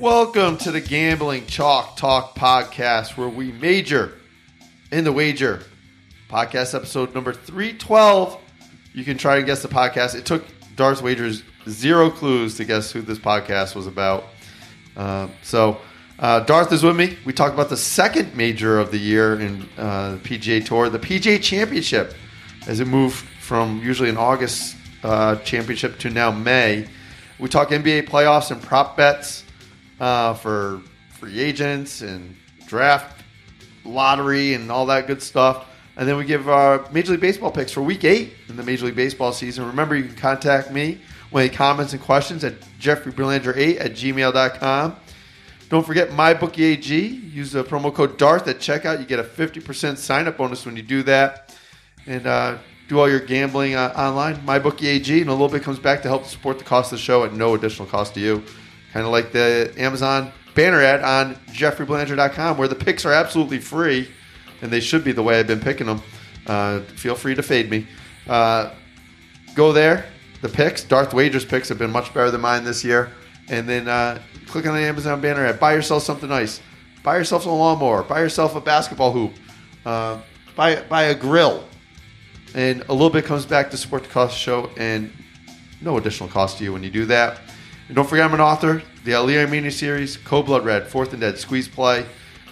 Welcome to the Gambling Chalk Talk podcast, where we major in the wager. Podcast episode number 312. You can try and guess the podcast. It took Darth Wagers zero clues to guess who this podcast was about. Uh, so, uh, Darth is with me. We talked about the second major of the year in uh, the PGA Tour, the PGA Championship, as it moved from usually an August uh, championship to now May. We talk NBA playoffs and prop bets uh, for free agents and draft lottery and all that good stuff. And then we give our Major League Baseball picks for week eight in the Major League Baseball season. Remember, you can contact me with comments and questions at jeffreybelanger8 at gmail.com. Don't forget MyBookieAG. Use the promo code DARTH at checkout. You get a 50% sign up bonus when you do that. And uh, do all your gambling uh, online. MyBookieAG. And a little bit comes back to help support the cost of the show at no additional cost to you. Kind of like the Amazon banner ad on jeffreybelanger.com where the picks are absolutely free. And they should be the way I've been picking them. Uh, feel free to fade me. Uh, go there. The picks, Darth Wagers picks have been much better than mine this year. And then uh, click on the Amazon banner ad. Buy yourself something nice. Buy yourself a lawnmower. Buy yourself a basketball hoop. Uh, buy buy a grill. And a little bit comes back to support the cost show, and no additional cost to you when you do that. And don't forget, I'm an author. The Ali Armeni series, Code Blood Red, Fourth and Dead, Squeeze Play.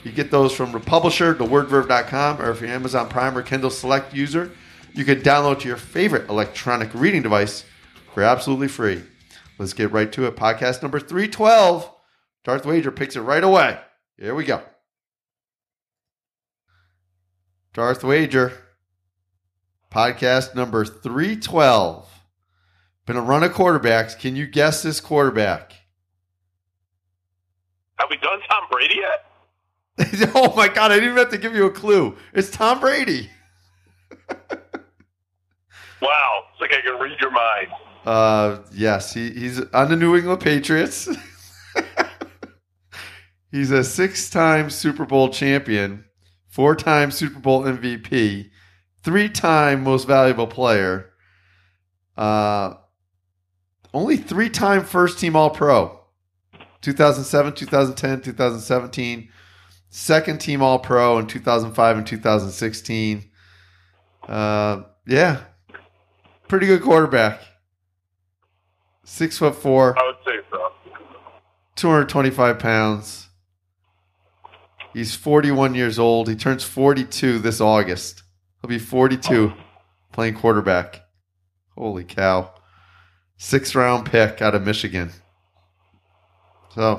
You get those from the publisher, thewordverve.com, or if you're an Amazon Prime or Kindle Select user, you can download to your favorite electronic reading device for absolutely free. Let's get right to it. Podcast number 312. Darth Wager picks it right away. Here we go. Darth Wager, podcast number 312. Been a run of quarterbacks. Can you guess this quarterback? Have we done Tom Brady yet? oh my God, I didn't even have to give you a clue. It's Tom Brady. Wow, it's like I can read your mind. Uh, yes, he, he's on the New England Patriots. he's a six-time Super Bowl champion, four-time Super Bowl MVP, three-time Most Valuable Player, uh, only three-time First-Team All-Pro, 2007, 2010, 2017, second-team All-Pro in 2005 and 2016. Uh, yeah, pretty good quarterback. Six foot four, I would say so. 225 pounds. He's 41 years old. He turns 42 this August. He'll be 42 playing quarterback. Holy cow. Sixth round pick out of Michigan. So,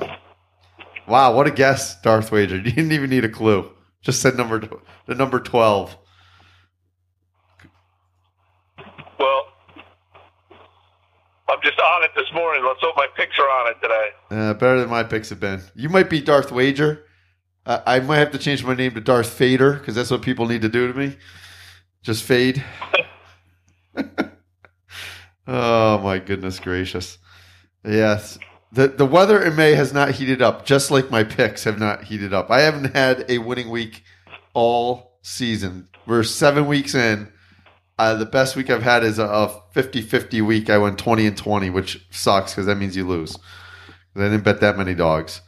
wow, what a guess, Darth Wager. You didn't even need a clue. Just said number the number 12. Well, I'm just on it this morning. Let's hope my picks are on it today. Uh, better than my picks have been. You might be Darth Wager. Uh, I might have to change my name to Darth Fader because that's what people need to do to me. Just fade. oh my goodness gracious! Yes, the the weather in May has not heated up, just like my picks have not heated up. I haven't had a winning week all season. We're seven weeks in. Uh, the best week I've had is a, a 50-50 week. I went 20 and 20, which sucks because that means you lose. I didn't bet that many dogs.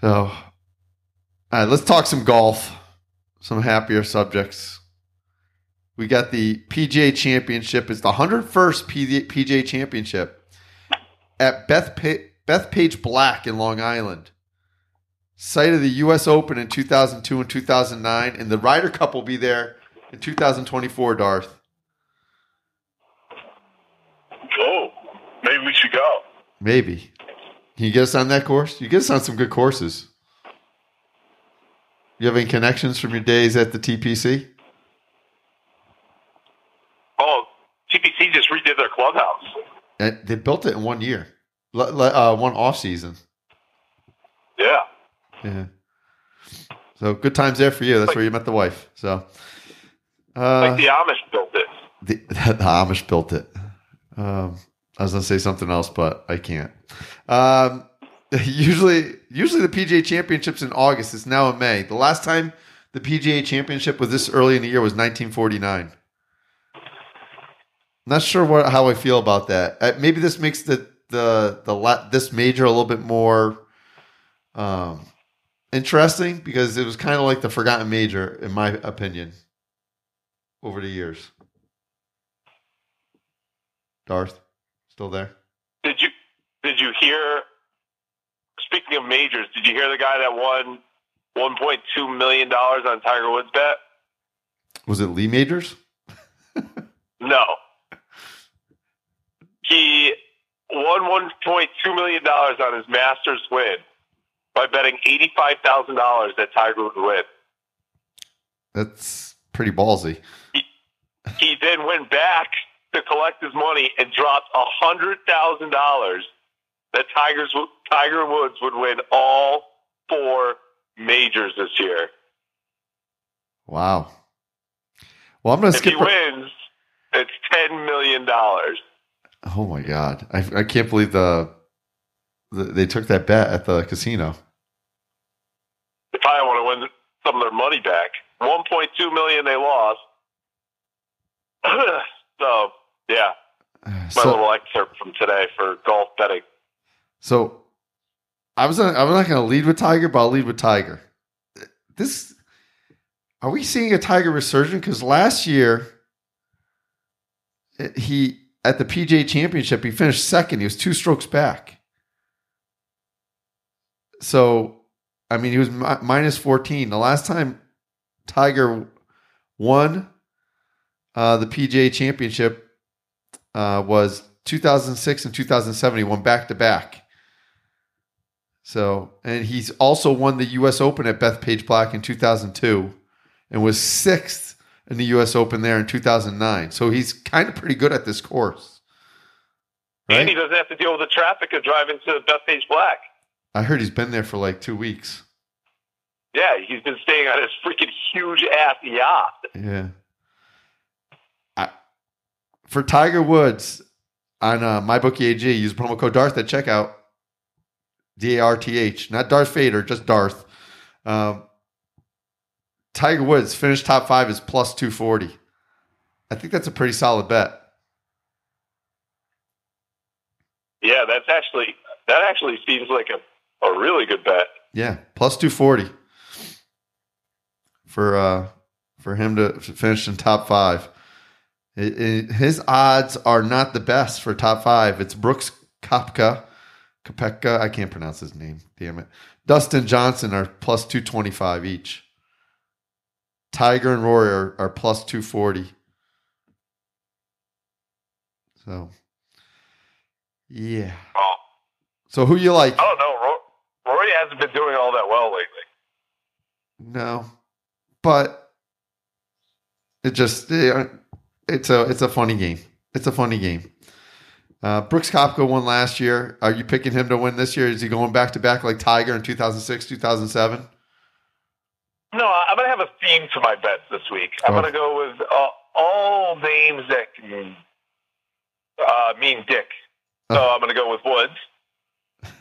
So, all right, let's talk some golf, some happier subjects. We got the PGA Championship. It's the 101st PGA Championship at Beth, pa- Bethpage Black in Long Island. Site of the U.S. Open in 2002 and 2009, and the Ryder Cup will be there in 2024, Darth. Oh, maybe we should go. Maybe. Can you get us on that course? You get us on some good courses. You have any connections from your days at the TPC? Oh, TPC just redid their clubhouse. And they built it in one year, uh, one off season. Yeah. Yeah. So good times there for you. That's where you met the wife. So uh, Like the Amish built it. the, the Amish built it. Um, I was gonna say something else, but I can't. Um, usually, usually the PGA Championships in August. It's now in May. The last time the PGA Championship was this early in the year was 1949. Not sure what how I feel about that. Uh, maybe this makes the the the la- this major a little bit more Um, interesting because it was kind of like the forgotten major, in my opinion, over the years. Darth, still there? Did you did you hear? Speaking of majors, did you hear the guy that won 1.2 million dollars on Tiger Woods bet? Was it Lee Majors? No. He won 1.2 million dollars on his Masters win by betting eighty-five thousand dollars that Tiger would win. That's pretty ballsy. He then went back to collect his money and dropped hundred thousand dollars that Tigers Tiger Woods would win all four majors this year. Wow. Well, I'm going to skip. If he wins, it's ten million dollars. Oh my god, I, I can't believe the, the they took that bet at the casino. They probably want to win some of their money back. One point two million they lost. so yeah, my So, little excerpt from today for golf betting. so I was not, I'm not going to lead with Tiger, but I'll lead with Tiger. This are we seeing a Tiger resurgence? Because last year it- he at the PGA Championship he finished second. He was two strokes back. So I mean he was mi- minus 14. The last time Tiger won uh, the PGA Championship uh, was 2006 and 2007. He won back to back. So, and he's also won the U.S. Open at Bethpage Black in 2002 and was sixth in the U.S. Open there in 2009. So he's kind of pretty good at this course. And he doesn't have to deal with the traffic of driving to Bethpage Black. I heard he's been there for like two weeks. Yeah, he's been staying on his freaking huge ass yacht. Yeah. I, for Tiger Woods on uh, MyBookieAG, use promo code Darth at checkout. D A R T H, not Darth Vader, just Darth. Um, Tiger Woods finished top five is plus 240. I think that's a pretty solid bet. Yeah, that's actually that actually seems like a, a really good bet. Yeah, plus 240 for uh for him to finish in top five. It- it- his odds are not the best for top five. It's Brooks Koepka, Kopeka. I can't pronounce his name. Damn it. Dustin Johnson are plus 225 each. Tiger and Rory are, are plus 240. So, yeah. Oh, So who you like? I don't know. Roy hasn't been doing all that well lately. No, but it just it- it's a it's a funny game. It's a funny game. Uh, Brooks Koepka won last year. Are you picking him to win this year? Is he going back to back like Tiger in 2006, 2007? No, I'm going to have a theme to my bets this week. I'm Oh. going to go with uh, all names that can uh, mean dick. So I'm going to go with Woods.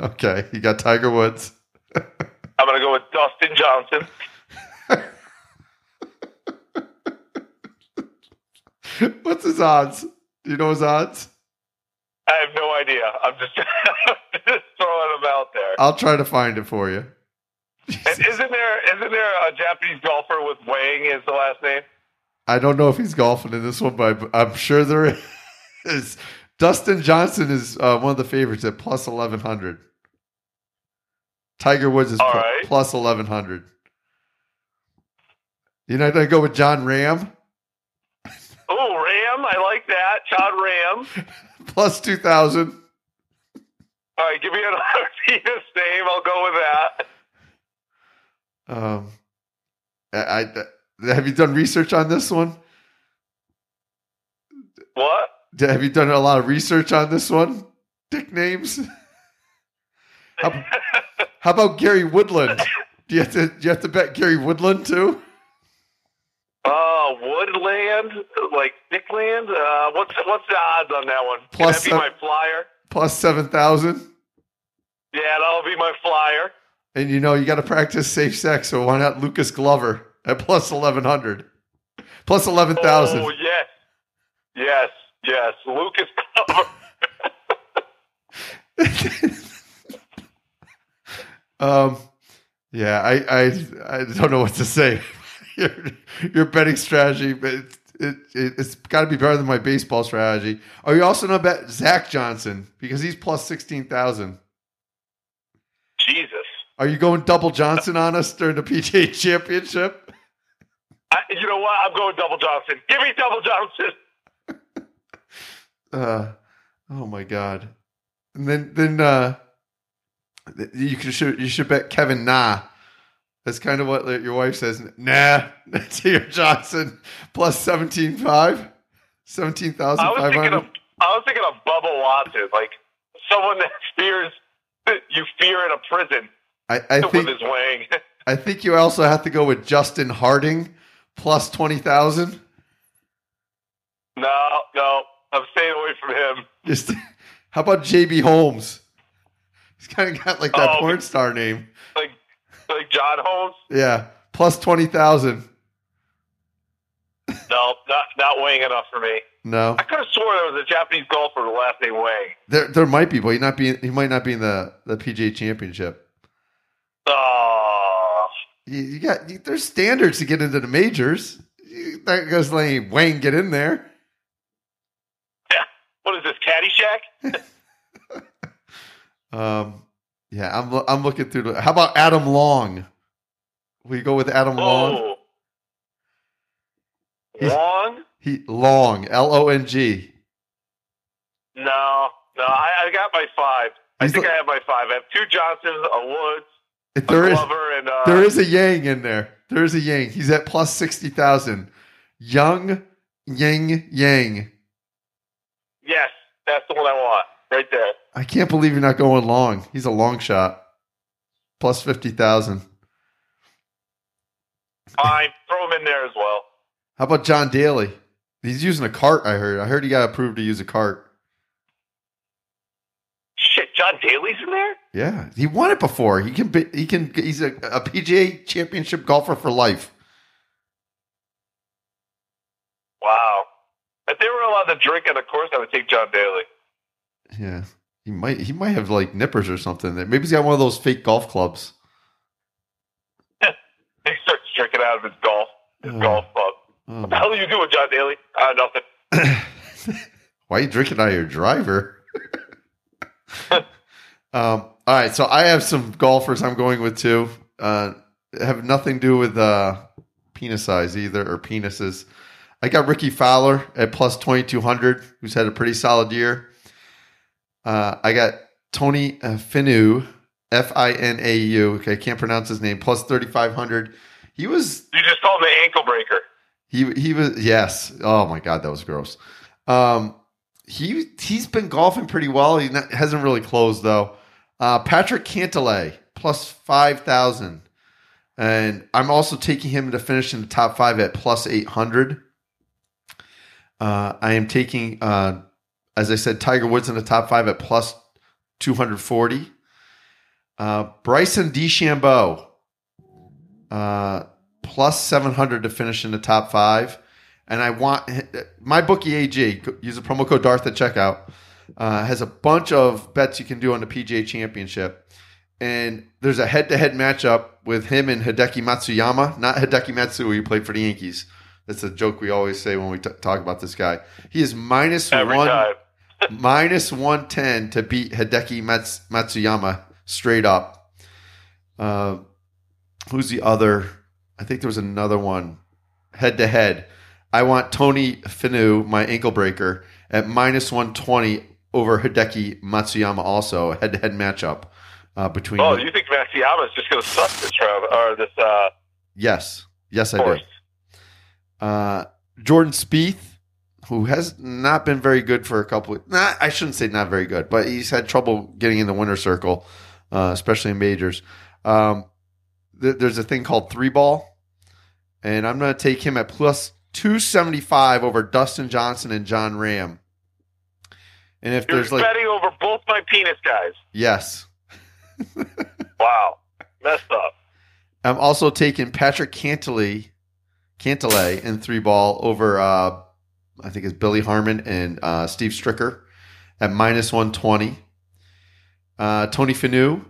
Okay, you got Tiger Woods. I'm going to go with Dustin Johnson. What's his odds? Do you know his odds? I have no idea. I'm just, just throwing them out there. I'll try to find it for you. And isn't there isn't there a Japanese golfer with Wang is the last name? I don't know if he's golfing in this one, but I'm sure there is. Dustin Johnson is uh, one of the favorites at plus 1100. Tiger Woods is pl- right. plus 1100. You're not going to go with Jon Rahm? Oh, Ram, I like that. Jon Rahm. Plus 2000. All right, give me another Venus name. I'll go with that. Um, I, I, have you done research on this one? What? Have you done a lot of research on this one? Dick names? How, how about Gary Woodland? Do you have to do you have to bet Gary Woodland too? Uh, Woodland, like Dickland. Uh, what's what's the odds on that one? Can Plus that be seven- my flyer? Plus seven thousand. Yeah, that'll be my flyer. And you know you got to practice safe sex, so why not Lucas Glover at plus eleven hundred? Plus eleven thousand. Oh yes, yes, yes. Lucas Glover. Um, yeah, I, I, I don't know what to say. your, your betting strategy, but it, it, it, it's got to be better than my baseball strategy. Are you also not bet Zach Johnson because he's plus sixteen thousand? Jesus. Are you going double Johnson on us during the PGA Championship? I, you know what? I'm going double Johnson. Give me double Johnson. Uh, oh my god! And then then uh, you can should you should bet Kevin Na. That's kind of what your wife says. Nah, to your Johnson plus seventeen five, seventeen thousand I was thinking of hundred. I was thinking of Bubba Watson, like someone that fears you fear in a prison I, I think. I think you also have to go with Justin Harding plus twenty thousand. no, no, I'm staying away from him. Just how about JB Holmes? He's kind of got like that Oh, porn star name. Like like John Holmes. Yeah, plus twenty thousand. No, not not Wang enough for me. No, I could have sworn there was a Japanese golfer the last name Wang. there there might be, but he not be he might not be in the the PGA Championship. Oh, You, you got you, there's standards to get into the majors. You, that goes letting Wayne get in there. Yeah. what is this Caddyshack? Um, yeah, I'm I'm looking through. The, how about Adam Long? We go with Adam Long. Oh, He's- Long? He Long L O N G. No, no. I, I got my five. I He's think the- I have my five. I have two Johnsons, a Woods, there is and uh, there is a Yang in there. There is a Yang. He's at plus sixty thousand. Young Yang Yang. yes, that's the one I want right there. I can't believe you're not going long. He's a long shot. Plus fifty thousand. Fine, throw him in there as well. How about John Daly? He's using a cart. I heard. I heard he got approved to use a cart. John Daly's in there. Yeah, he won it before. He can. Be, he can. He's a, a PGA Championship golfer for life. Wow. If they were allowed to drink on the course, I would take John Daly. Yeah, he might. He might have like nippers or something. Maybe he's got one of those fake golf clubs. He starts drinking out of his golf, his Oh. golf club. Oh, What the hell are you doing, John Daly? Uh, nothing. Why are you drinking out of your driver? um, all right, so I have some golfers I'm going with too. Uh, have nothing to do with uh, penis size either or penises. I got Rickie Fowler at plus 2200, who's had a pretty solid year. Uh, I got Tony uh, Finu, F I N A U. Okay, I can't pronounce his name. Plus 3500. He was You just called him the ankle breaker. he he was yes. Oh my god, that was gross. Um, he he's been golfing pretty well. He not, hasn't really closed though. Uh, Patrick Cantlay plus five thousand, and I'm also taking him to finish in the top five at plus eight hundred. Uh, I am taking, uh, as I said, Tiger Woods in the top five at plus two hundred forty. Uh, Bryson DeChambeau, uh, plus 700 to finish in the top five. And I want my bookie AG, use the promo code Darth at checkout, uh, has a bunch of bets you can do on the PGA Championship. And there's a head to head matchup with him and Hideki Matsuyama, not Hideki Matsui, who played for the Yankees. That's a joke we always say when we t- talk about this guy. He is minus Every one minus 110 to beat Hideki Mats- Matsuyama straight up. Uh, who's the other? I think there was another one head to head. I want Tony Finu, my ankle breaker, at minus 120 over Hideki Matsuyama, also a head to head matchup uh, between. Oh, you think Matsuyama is just going to suck this round or this uh, yes, yes, I do. Uh, Jordan Spieth, who has not been very good for a couple. Of, nah, I shouldn't say not very good, but he's had trouble getting in the winner circle, uh, especially in majors. Um, th- there's a thing called three ball, and I'm going to take him at plus 275 over Dustin Johnson and Jon Rahm. And if You're there's like betting over both my penis guys. yes, Wow, messed up. I'm also taking Patrick Cantley, Cantlay in three ball over uh, I think it's Billy Harmon and uh, Steve Stricker at minus one twenty. Uh, Tony Finu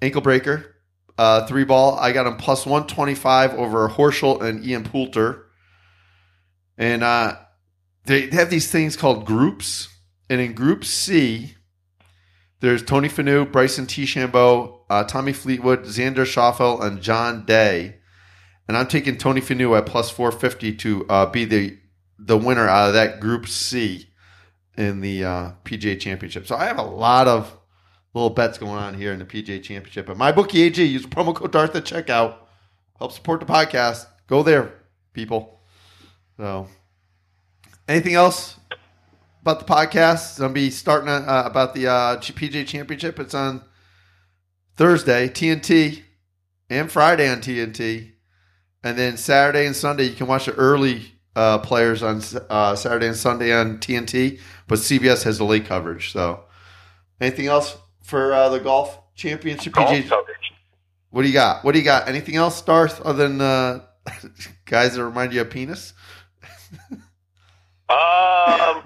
ankle breaker, uh, three ball. I got him plus 125 over Horschel and Ian Poulter. And uh, they have these things called groups. And in Group C, there's Tony Fanu, Bryson DeChambeau, uh, Tommy Fleetwood, Xander Schauffele, and John Day. And I'm taking Tony Fanu at plus 450 to uh, be the the winner out of that Group C in the uh, PGA Championship. So I have a lot of little bets going on here in the PGA Championship. But my bookie AG, use promo code Darth at checkout. Help support the podcast. Go there, people. So, anything else about the podcast? It's gonna be starting uh, about the uh, PGA Championship. It's on Thursday, TNT, and Friday on TNT, and then Saturday and Sunday you can watch the early uh, players on uh, Saturday and Sunday on TNT, but CBS has the late coverage. So, anything else for uh, the golf championship? Golf PGA? coverage. What do you got? What do you got? Anything else, Darth, other than uh, guys that remind you of penis? Um,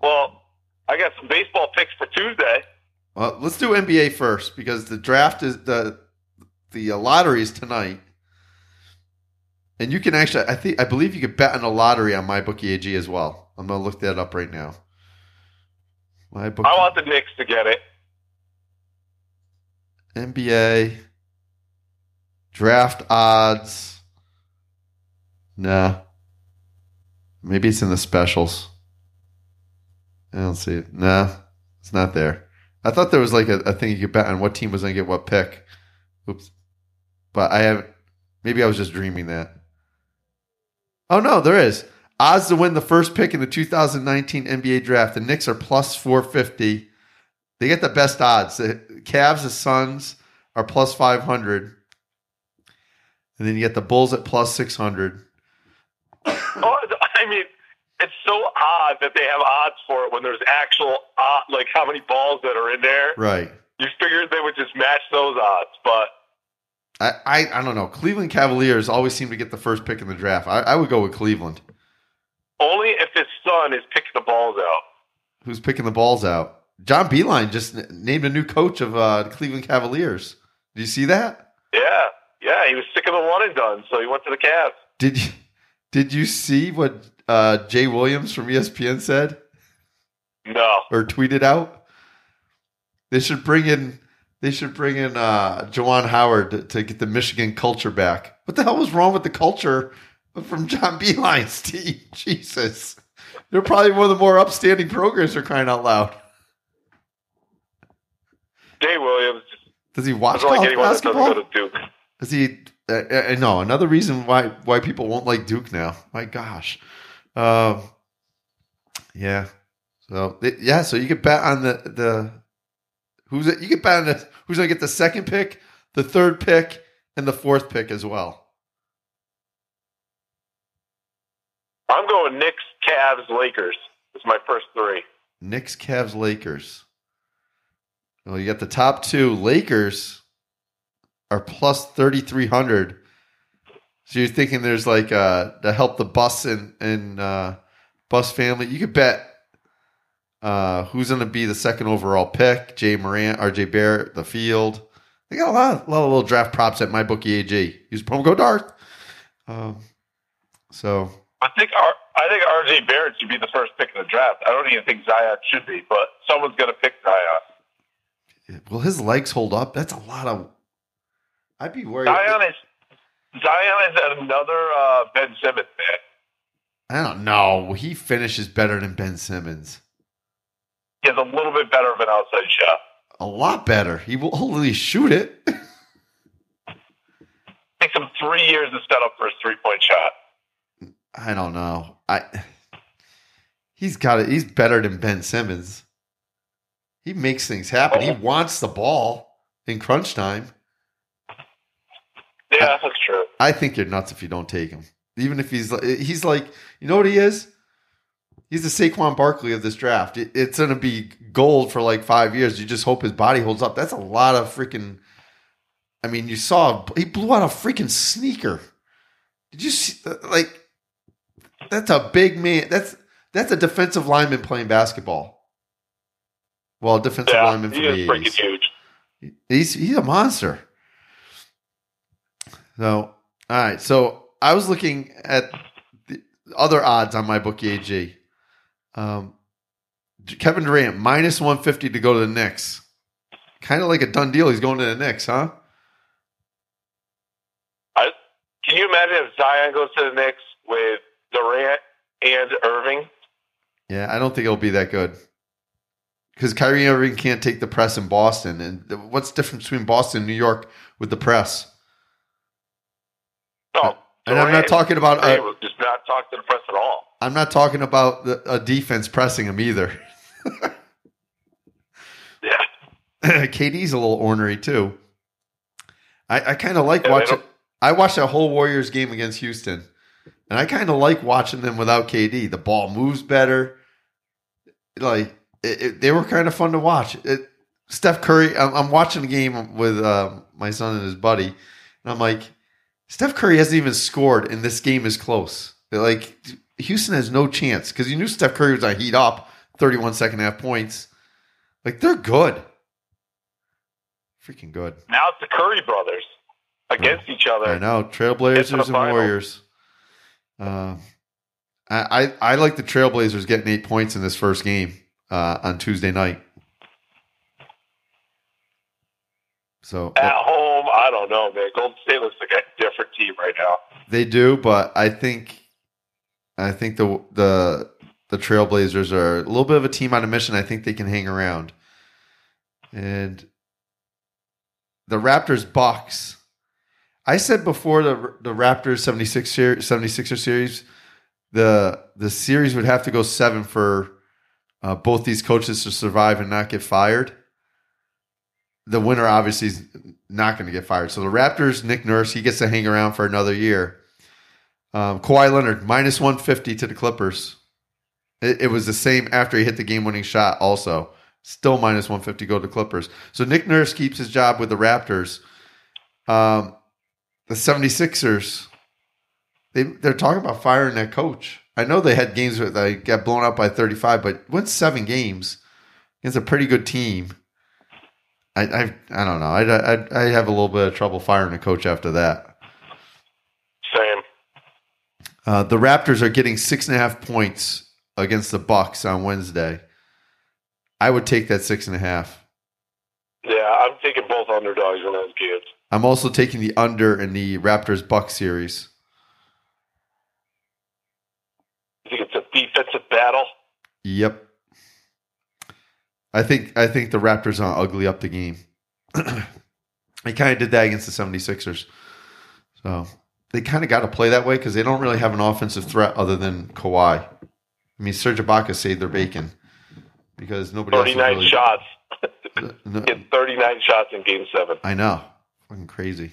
well, I got some baseball picks for Tuesday. Well, let's do NBA first because the draft is the the uh, lottery is tonight, and you can actually I think I believe you could bet on a lottery on my bookie AG as well. I'm gonna look that up right now. My bookie I want the Knicks to get it. NBA draft odds. Nah, maybe it's in the specials. I don't see it. Nah, it's not there. I thought there was like a, a thing you could bet on what team was going to get what pick. Oops. But I have maybe I was just dreaming that. Oh no, there is. Odds to win the first pick in the 2019 NBA draft. The Knicks are plus 450. They get the best odds. The Cavs, the Suns are plus 500. And then you get the Bulls at plus 600. Oh, I mean, it's so odd that they have odds for it when there's actual odd, like how many balls that are in there. Right. You figured they would just match those odds, but I, I, I don't know. Cleveland Cavaliers always seem to get the first pick in the draft. I, I would go with Cleveland. only if his son is picking the balls out. Who's picking the balls out? John Beilein just n- named a new coach of uh, Cleveland Cavaliers. Did you see that? Yeah, yeah, he was sick of the one and done, so he went to the Cavs. Did you did you see what uh, Jay Williams from ESPN said No, or tweeted out? They should bring in they should bring in uh, Juwan Howard to, to get the Michigan culture back. What the hell was wrong with the culture from John Beilein's team? Jesus, they're probably one of the more upstanding programs for crying out loud. Jay Williams. Does he watch like college anyone that doesn't go to Duke. Is he? Uh, uh, no, another reason why why people won't like Duke now. My gosh, um, yeah. So yeah, so you could bet on the the who's it? You could bet on the, who's going to get the second pick, the third pick, and the fourth pick as well. I'm going Knicks, Cavs, Lakers. It's my first three. Knicks, Cavs, Lakers. Well, you got the top two. Lakers are plus thirty three hundred. So you're thinking there's like uh to help the Buss and and uh, Buss family. You could bet uh, who's going to be the second overall pick. Ja Morant, R.J. Barrett, the field. They got a lot, a lot of little draft props at my bookie AG. Use promo code Darth. Um, so I think R- I think RJ Barrett should be the first pick in the draft. I don't even think Zion should be, but someone's going to pick Zion. will his legs hold up? That's a lot of. I'd be worried. Zion is Zion is another uh, Ben Simmons man. I don't know. He finishes better than Ben Simmons. He has a little bit better of an outside shot. A lot better. He will only shoot it. takes him three years to set up for his three point shot. I don't know. I he's got it. He's better than Ben Simmons. He makes things happen. He wants the ball in crunch time. Yeah, that's true. I think you're nuts if you don't take him. Even if he's he's like, you know what he is? He's the Saquon Barkley of this draft. It, it's going to be gold for like five years. You just hope his body holds up. That's a lot of freaking. I mean, you saw he blew out a freaking sneaker. Did you see? Like, that's a big man. That's that's a defensive lineman playing basketball. Well, defensive Yeah, lineman for he the is 80s. huge. He's he's a monster. So all right, so I was looking at the other odds on my bookie AG. Um, Kevin Durant minus one fifty to go to the Knicks. Kind of like a done deal. He's going to the Knicks, huh? I, can you imagine if Zion goes to the Knicks with Durant and Irving? Yeah, I don't think it'll be that good. Because Kyrie Irving can't take the press in Boston. And what's the difference between Boston and New York with the press? No, And I'm not talking about Durant just not talk to the press at all. I'm not talking about the, a defense pressing him either. Yeah, KD's a little ornery too. I, I kind of like Yeah, watching. I watched that whole Warriors game against Houston, and I kind of like watching them without KD. The ball moves better. Like it, it- they were kind of fun to watch. It, Steph Curry. I'm, I'm watching the game with uh, my son and his buddy, and I'm like, Steph Curry hasn't even scored, and this game is close. Like Houston has no chance because you knew Steph Curry was on heat up, 31 second half points. Like they're good, freaking good. now it's the Curry brothers against each other. I know Trailblazers and. Warriors. Uh, I, I I like the Trailblazers getting eight points in this first game uh, on Tuesday night. So At home, I don't know, man. Golden State looks like team right now. they do, but I think I think the the the Trailblazers are a little bit of a team on a mission. I think they can hang around. And the Raptors Bucks. I said before the the Raptors 76 ser- 76er series, the the series would have to go 7 for uh, both these coaches to survive and not get fired. The winner obviously is not going to get fired. So the Raptors, Nick Nurse, he gets to hang around for another year. Um, Kawhi Leonard minus 150 to the Clippers. It, it was the same after he hit the game winning shot, also. Still minus 150 go to Clippers. So Nick Nurse keeps his job with the Raptors. Um, the 76ers, they, they're talking about firing that coach. I know they had games where they got blown out by 35, but went seven games against a pretty good team. I, I, I don't know. I, I, I have a little bit of trouble firing a coach after that. Same. Uh, the Raptors are getting six and a half points against the Bucks on Wednesday. I would take that six and a half. Yeah, I'm taking both underdogs in those games. I'm also taking the under in the Raptors Bucks series. I think it's a defensive battle. Yep. I think I think the Raptors are ugly up the game. they kind of did that against the 76ers. So they kind of got to play that way because they don't really have an offensive threat other than Kawhi. I mean, Serge Ibaka saved their bacon because nobody else 39 really, shots. No- Hit 39 shots in game seven. I know. Fucking crazy.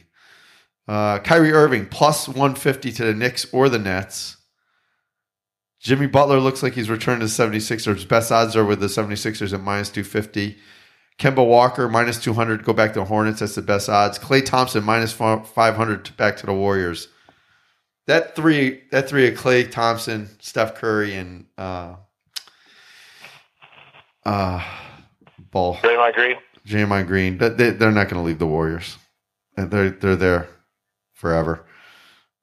Uh, Kyrie Irving plus 150 to the Knicks or the Nets. Jimmy Butler looks like he's returned to the 76ers. Best odds are with the 76ers at minus 250. Kemba Walker minus 200 go back to the Hornets. That's the best odds. Klay Thompson minus 500 to- back to the Warriors. That three, that three of Klay Thompson, Steph Curry, and uh, uh, Ball. Draymond Green. Draymond Green, they, they're not going to leave the Warriors. They're they're there forever.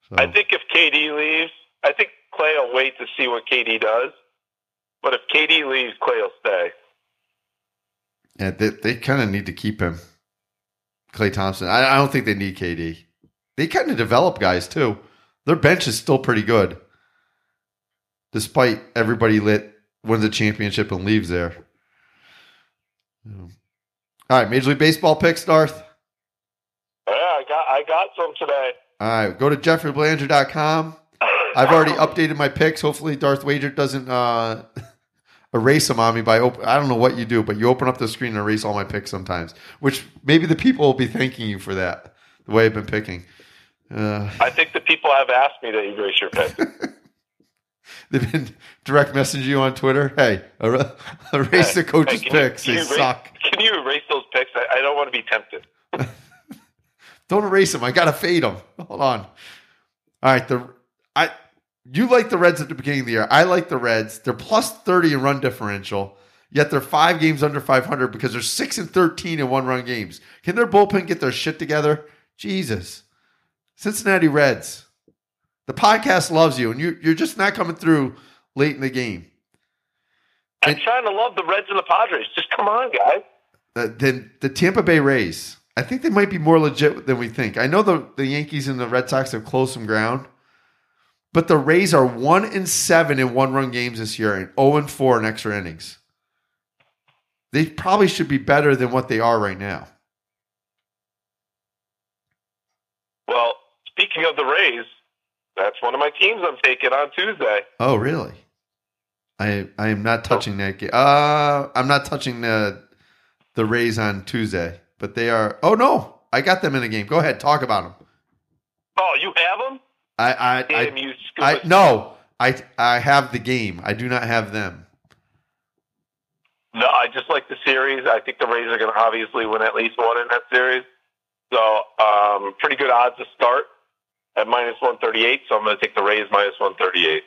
So, I think if KD leaves, I think Klay will wait to see what KD does. But if KD leaves, Klay will stay. yeah, they, they kind of need to keep him. Klay Thompson. I, I don't think they need KD. They kind of develop guys too. Their bench is still pretty good, despite everybody lit wins a championship and leaves there. All right, Major League Baseball picks, Darth. Yeah, I got I got some today. All right, go to jeffreybelanger.com. I've already updated my picks. Hopefully, Darth Wager doesn't uh, erase them on me by open. I don't know what you do, but you open up the screen and erase all my picks sometimes. Which maybe the people will be thanking you for that. The way I've been picking. Uh, I think the people have asked me to erase your pick. they've been direct messaging you on Twitter. Hey, er- erase the coach's Hey, you- picks. can They you erase- suck. Can you erase those picks? I, I don't want to be tempted. Don't erase them. I gotta fade them. Hold on. All right, the I you like the Reds at the beginning of the year. I like the Reds. They're plus thirty in run differential. Yet they're five games under 500 because they're six and 13 in one run games. Can their bullpen get their shit together? Jesus. Cincinnati Reds. The podcast loves you, and you, you're just not coming through late in the game. I'm trying to love the Reds and the Padres. Just come on, guys. Uh, then the Tampa Bay Rays. I think they might be more legit than we think. I know the, the Yankees and the Red Sox have closed some ground, but the Rays are one and seven in one run games this year and 0 and four in extra innings. They probably should be better than what they are right now. Well, speaking of the Rays, that's one of my teams I'm taking on Tuesday. Oh, really? I I am not touching that game. Uh, I'm not touching the the Rays on Tuesday, but they are. Oh no, I got them in a game. Go ahead, talk about them. Oh, you have them? I I Damn I, you, I no. I I have the game. I do not have them. No, I just like the series. I think the Rays are going to obviously win at least one in that series. So, um, pretty good odds to start at minus 138. So I'm going to take the Rays minus 138.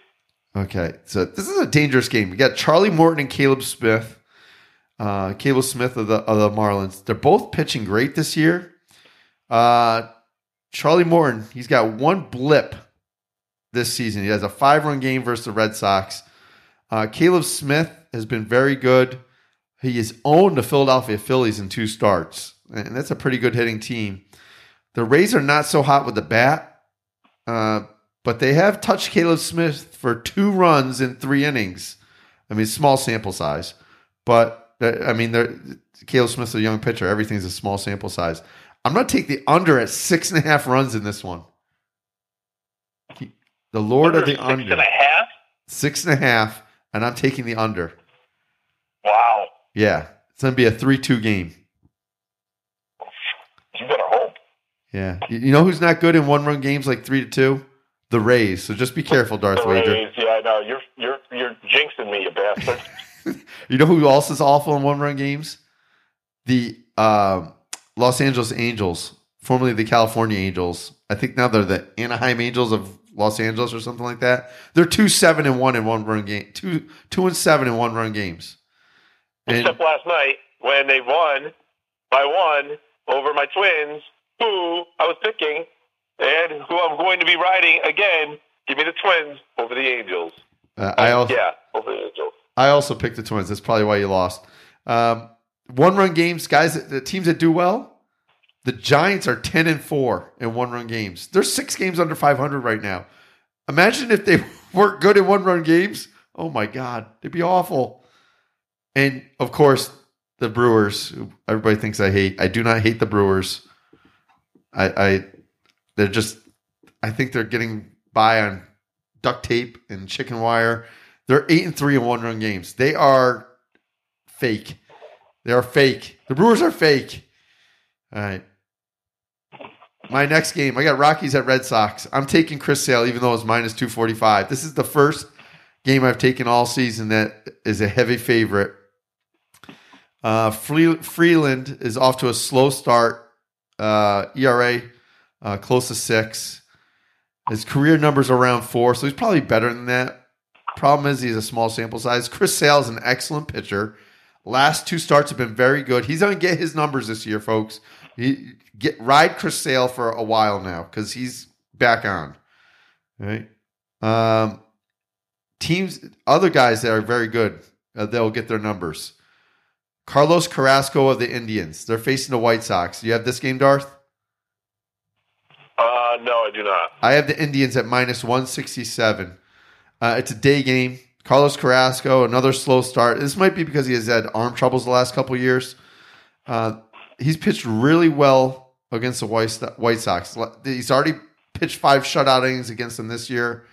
Okay, so this is a dangerous game. We got Charlie Morton and Caleb Smith. Uh, Caleb Smith of the of the Marlins. They're both pitching great this year. Uh, Charlie Morton, he's got one blip this season. He has a five run game versus the Red Sox. Uh, Caleb Smith has been very good. He has owned the Philadelphia Phillies in two starts, and that's a pretty good hitting team. The Rays are not so hot with the bat. Uh, but they have touched Caleb Smith for two runs in three innings. I mean, small sample size, but uh, I mean, Caleb Smith's a young pitcher. Everything's a small sample size. I'm going to take the under at six and a half runs in this one. He- The Lord of the Six under, and a half? six and a half, and I'm taking the under. Wow. Yeah, it's going to be a three-two game. You better hope. Yeah, you know who's not good in one-run games like three to two? The Rays. So just be careful, Darth The Wager. Rays, yeah, I know. You're, you're, you're jinxing me, you bastard. You know who else is awful in one run games? The um, Los Angeles Angels, formerly the California Angels. I think now they're the Anaheim Angels of Los Angeles or something like that. They're two seven and one in one run game. Two two and seven in one run games. And Except last night when they won by one over my twins, who I was picking, and who I'm going to be riding again. Give me the twins over the Angels. uh, I also yeah, over the Angels. I also picked the Twins. That's probably why you lost. Um, one run games, guys. The the teams that do well. The Giants are ten and four in one run games. They're six games under five hundred right now. Imagine if they weren't good in one run games. Oh my God, they'd be awful. And of course, the Brewers. Everybody thinks I hate. I do not hate the Brewers. I, I they're just. I think they're getting by on duct tape and chicken wire. They're eight and three in one run games. They are fake. They are fake. The Brewers are fake. All right. My next game, I got Rockies at Red Sox. I'm taking Chris Sale, even though it's minus 245. This is the first game I've taken all season that is a heavy favorite. Uh, Freeland is off to a slow start. Uh, ERA uh, close to six. His career numbers are around four, so he's probably better than that. Problem is, he's a small sample size. Chris Sale is an excellent pitcher. Last two starts have been very good. He's going to get his numbers this year, folks. He, get ride Chris Sale for a while now because he's back on. Right. Um, teams, other guys that are very good, uh, they'll get their numbers. Carlos Carrasco of the Indians. They're facing the White Sox. You have this game, Darth? Uh, no, I do not. I have the Indians at minus 167. Uh, it's a day game. Carlos Carrasco, another slow start. This might be because he has had arm troubles the last couple years. Uh, he's pitched really well against the White Sox. He's already pitched five shutout innings against them this year.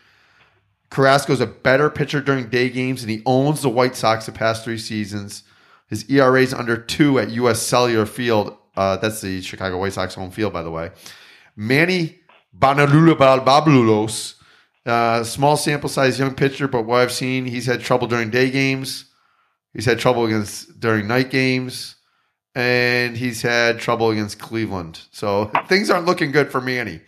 Carrasco's a better pitcher during day games, and he owns the White Sox the past three seasons. His ERA is under two at U.S. Cellular Field. Uh, that's the Chicago White Sox home field, by the way. Manny Banalulabalulos, uh, small sample size young pitcher, but what I've seen, he's had trouble during day games. He's had trouble against during night games, and he's had trouble against Cleveland. So things aren't looking good for Manny.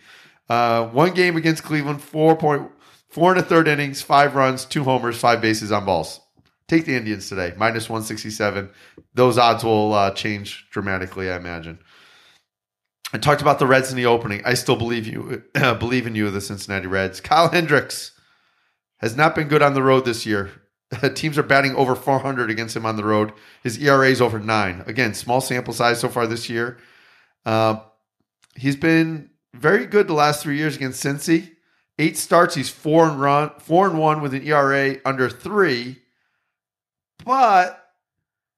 Uh, one game against Cleveland, four point four and a third innings, five runs, two homers, five bases on balls. Take the Indians today, minus 167. Those odds will uh, change dramatically, I imagine. I talked about the Reds in the opening. I still believe you, believe in you, the Cincinnati Reds. Kyle Hendricks has not been good on the road this year. Teams are batting over 400 against him on the road. His ERA is over nine. Again, small sample size so far this year. Uh, he's been very good the last three years against Cincy. Eight starts, he's four and run, four and one with an ERA under three. But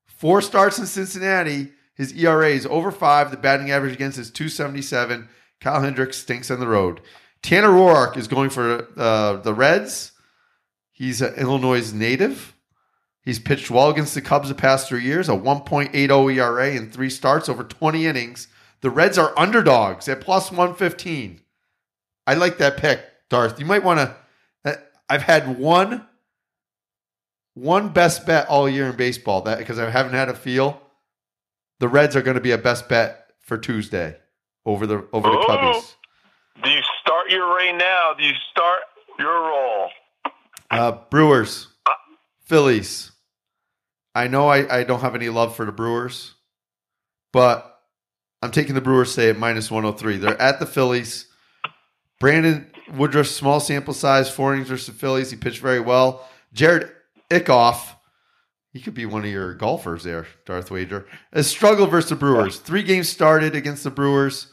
four starts in Cincinnati, his ERA is over five. The batting average against is 277. Kyle Hendricks stinks on the road. Tanner Roark is going for uh, the Reds. He's an Illinois native. He's pitched well against the Cubs the past three years, a 1.80 ERA in three starts over 20 innings. The Reds are underdogs at plus 115. I like that pick, Darth. You might want to. Uh, I've had one one best bet all year in baseball that because I haven't had a feel. The Reds are going to be a best bet for Tuesday over the over the. Cubbies. Do you start your reign now? Do you start your roll? Uh, Brewers, Phillies. I know I, I don't have any love for the Brewers, but I'm taking the Brewers say at minus 103. They're at the Phillies. Brandon Woodruff, small sample size, four innings versus the Phillies. He pitched very well. Jerad Eickhoff, he could be one of your golfers there, Darth Wager. A struggle versus the Brewers. Three games started against the Brewers.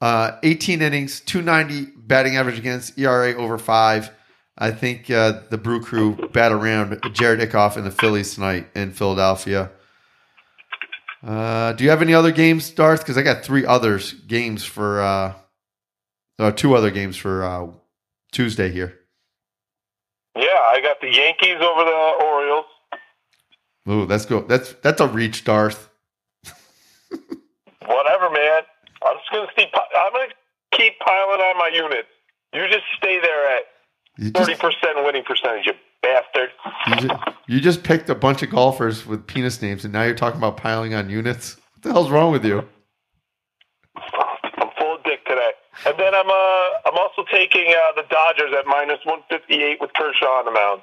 Uh, 18 innings, 290 batting average against, ERA over five. I think uh, the Brew Crew bat around Jerad Eickhoff and the Phillies tonight in Philadelphia. Uh, do you have any other games, Darth? Because I got three others games for uh, two other games for uh, Tuesday here. Yeah, I got the Yankees over the Orioles. Ooh, that's go. That's that's a reach, Darth. Whatever, man. I'm just gonna keep. I'm gonna keep piling on my units. You just stay there at thirty percent winning percentage, you bastard. you, just, you just picked a bunch of golfers with penis names, and now you're talking about piling on units. What the hell's wrong with you? I'm full of dick today. And then I'm uh I'm also taking uh, the Dodgers at minus one fifty eight with Kershaw on the mound.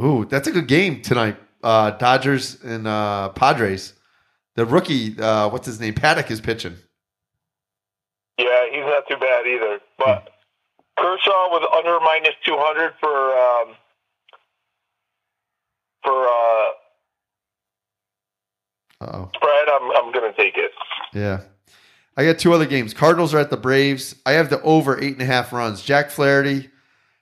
Ooh, that's a good game tonight. Uh, Dodgers and uh, Padres. The rookie, uh, what's his name? Paddack is pitching. Yeah, he's not too bad either. But Kershaw was under minus two hundred for um for uh spread. I'm I'm gonna take it. Yeah. I got two other games. Cardinals are at the Braves. I have the over eight and a half runs. Jack Flaherty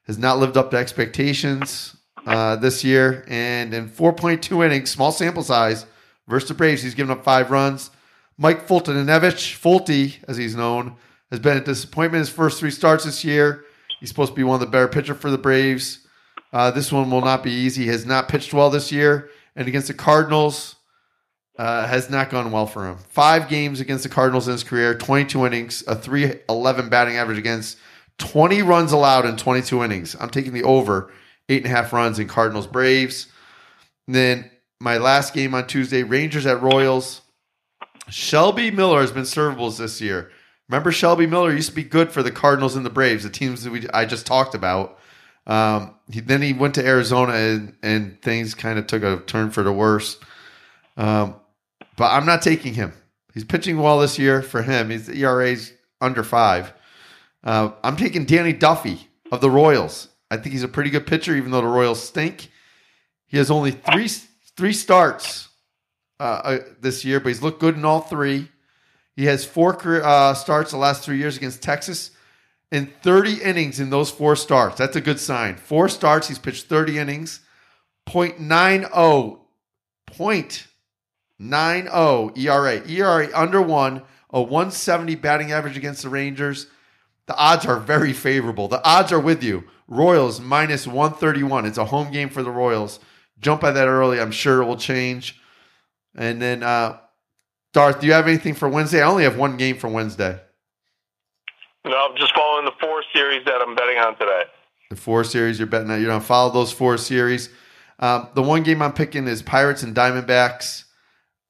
has not lived up to expectations uh, this year. And in 4.2 innings, small sample size, versus the Braves, he's given up five runs. Mike Foltynewicz, Folty, as he's known, has been a disappointment his first three starts this year. He's supposed to be one of the better pitcher for the Braves. Uh, this one will not be easy. He has not pitched well this year. And against the Cardinals, uh, has not gone well for him. Five games against the Cardinals in his career, 22 innings, a 311 batting average against, 20 runs allowed in 22 innings. I'm taking the over, eight and a half runs in Cardinals Braves. Then my last game on Tuesday, Rangers at Royals. Shelby Miller has been servables this year. Remember, Shelby Miller used to be good for the Cardinals and the Braves, the teams that we I just talked about. Um, he, then he went to Arizona and, and things kind of took a turn for the worse. Um, but I'm not taking him. He's pitching well this year for him. His ERA's under five. Uh, I'm taking Danny Duffy of the Royals. I think he's a pretty good pitcher, even though the Royals stink. He has only three three starts uh, uh, this year, but he's looked good in all three. He has four uh, starts the last three years against Texas and 30 innings in those four starts. That's a good sign. Four starts, he's pitched 30 innings, 0.90, 0.90 ERA. ERA under one, a 170 batting average against the Rangers. The odds are very favorable. The odds are with you. Royals minus 131. It's a home game for the Royals. Jump by that early. I'm sure it will change. And then, uh, Darth, do you have anything for Wednesday? I only have one game for Wednesday. No, I'm just following the four series that I'm betting on today. The four series you're betting on. You're going to follow those four series. Um, the one game I'm picking is Pirates and Diamondbacks.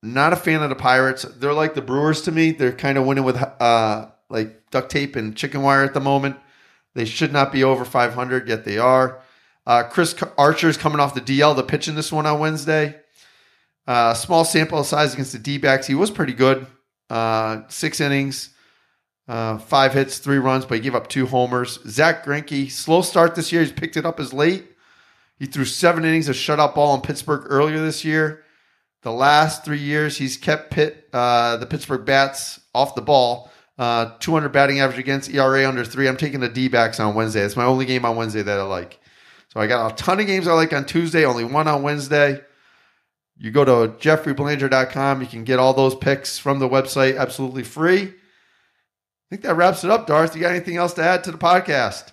Not a fan of the Pirates. They're like the Brewers to me. They're kind of winning with uh, like duct tape and chicken wire at the moment. They should not be over 500, yet they are. Uh, Chris Archer's coming off the DL to pitch in this one on Wednesday. Uh, small sample size against the D backs. He was pretty good. Uh, six innings, uh, five hits, three runs, but he gave up two homers. Zack Greinke, slow start this year. He's picked it up as late. He threw seven innings of shutout ball in Pittsburgh earlier this year. The last three years, he's kept Pitt, uh, the Pittsburgh bats off the ball. Uh, 200 batting average against ERA under three. I'm taking the D backs on Wednesday. It's my only game on Wednesday that I like. So I got a ton of games I like on Tuesday, only one on Wednesday. You go to jeffreybelanger.com. You can get all those picks from the website absolutely free. I think that wraps it up, Darth. You got anything else to add to the podcast?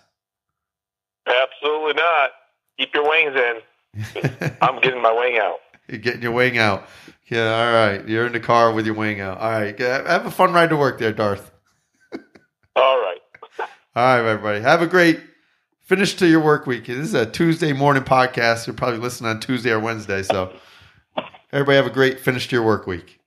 Absolutely not. Keep your wings in. I'm getting my wing out. You're getting your wing out. Yeah, all right. You're in the car with your wing out. All right. Have a fun ride to work there, Darth. all right. All right, everybody. Have a great finish to your work week. This is a Tuesday morning podcast. You're probably listening on Tuesday or Wednesday. So, everybody have a great finish to your work week.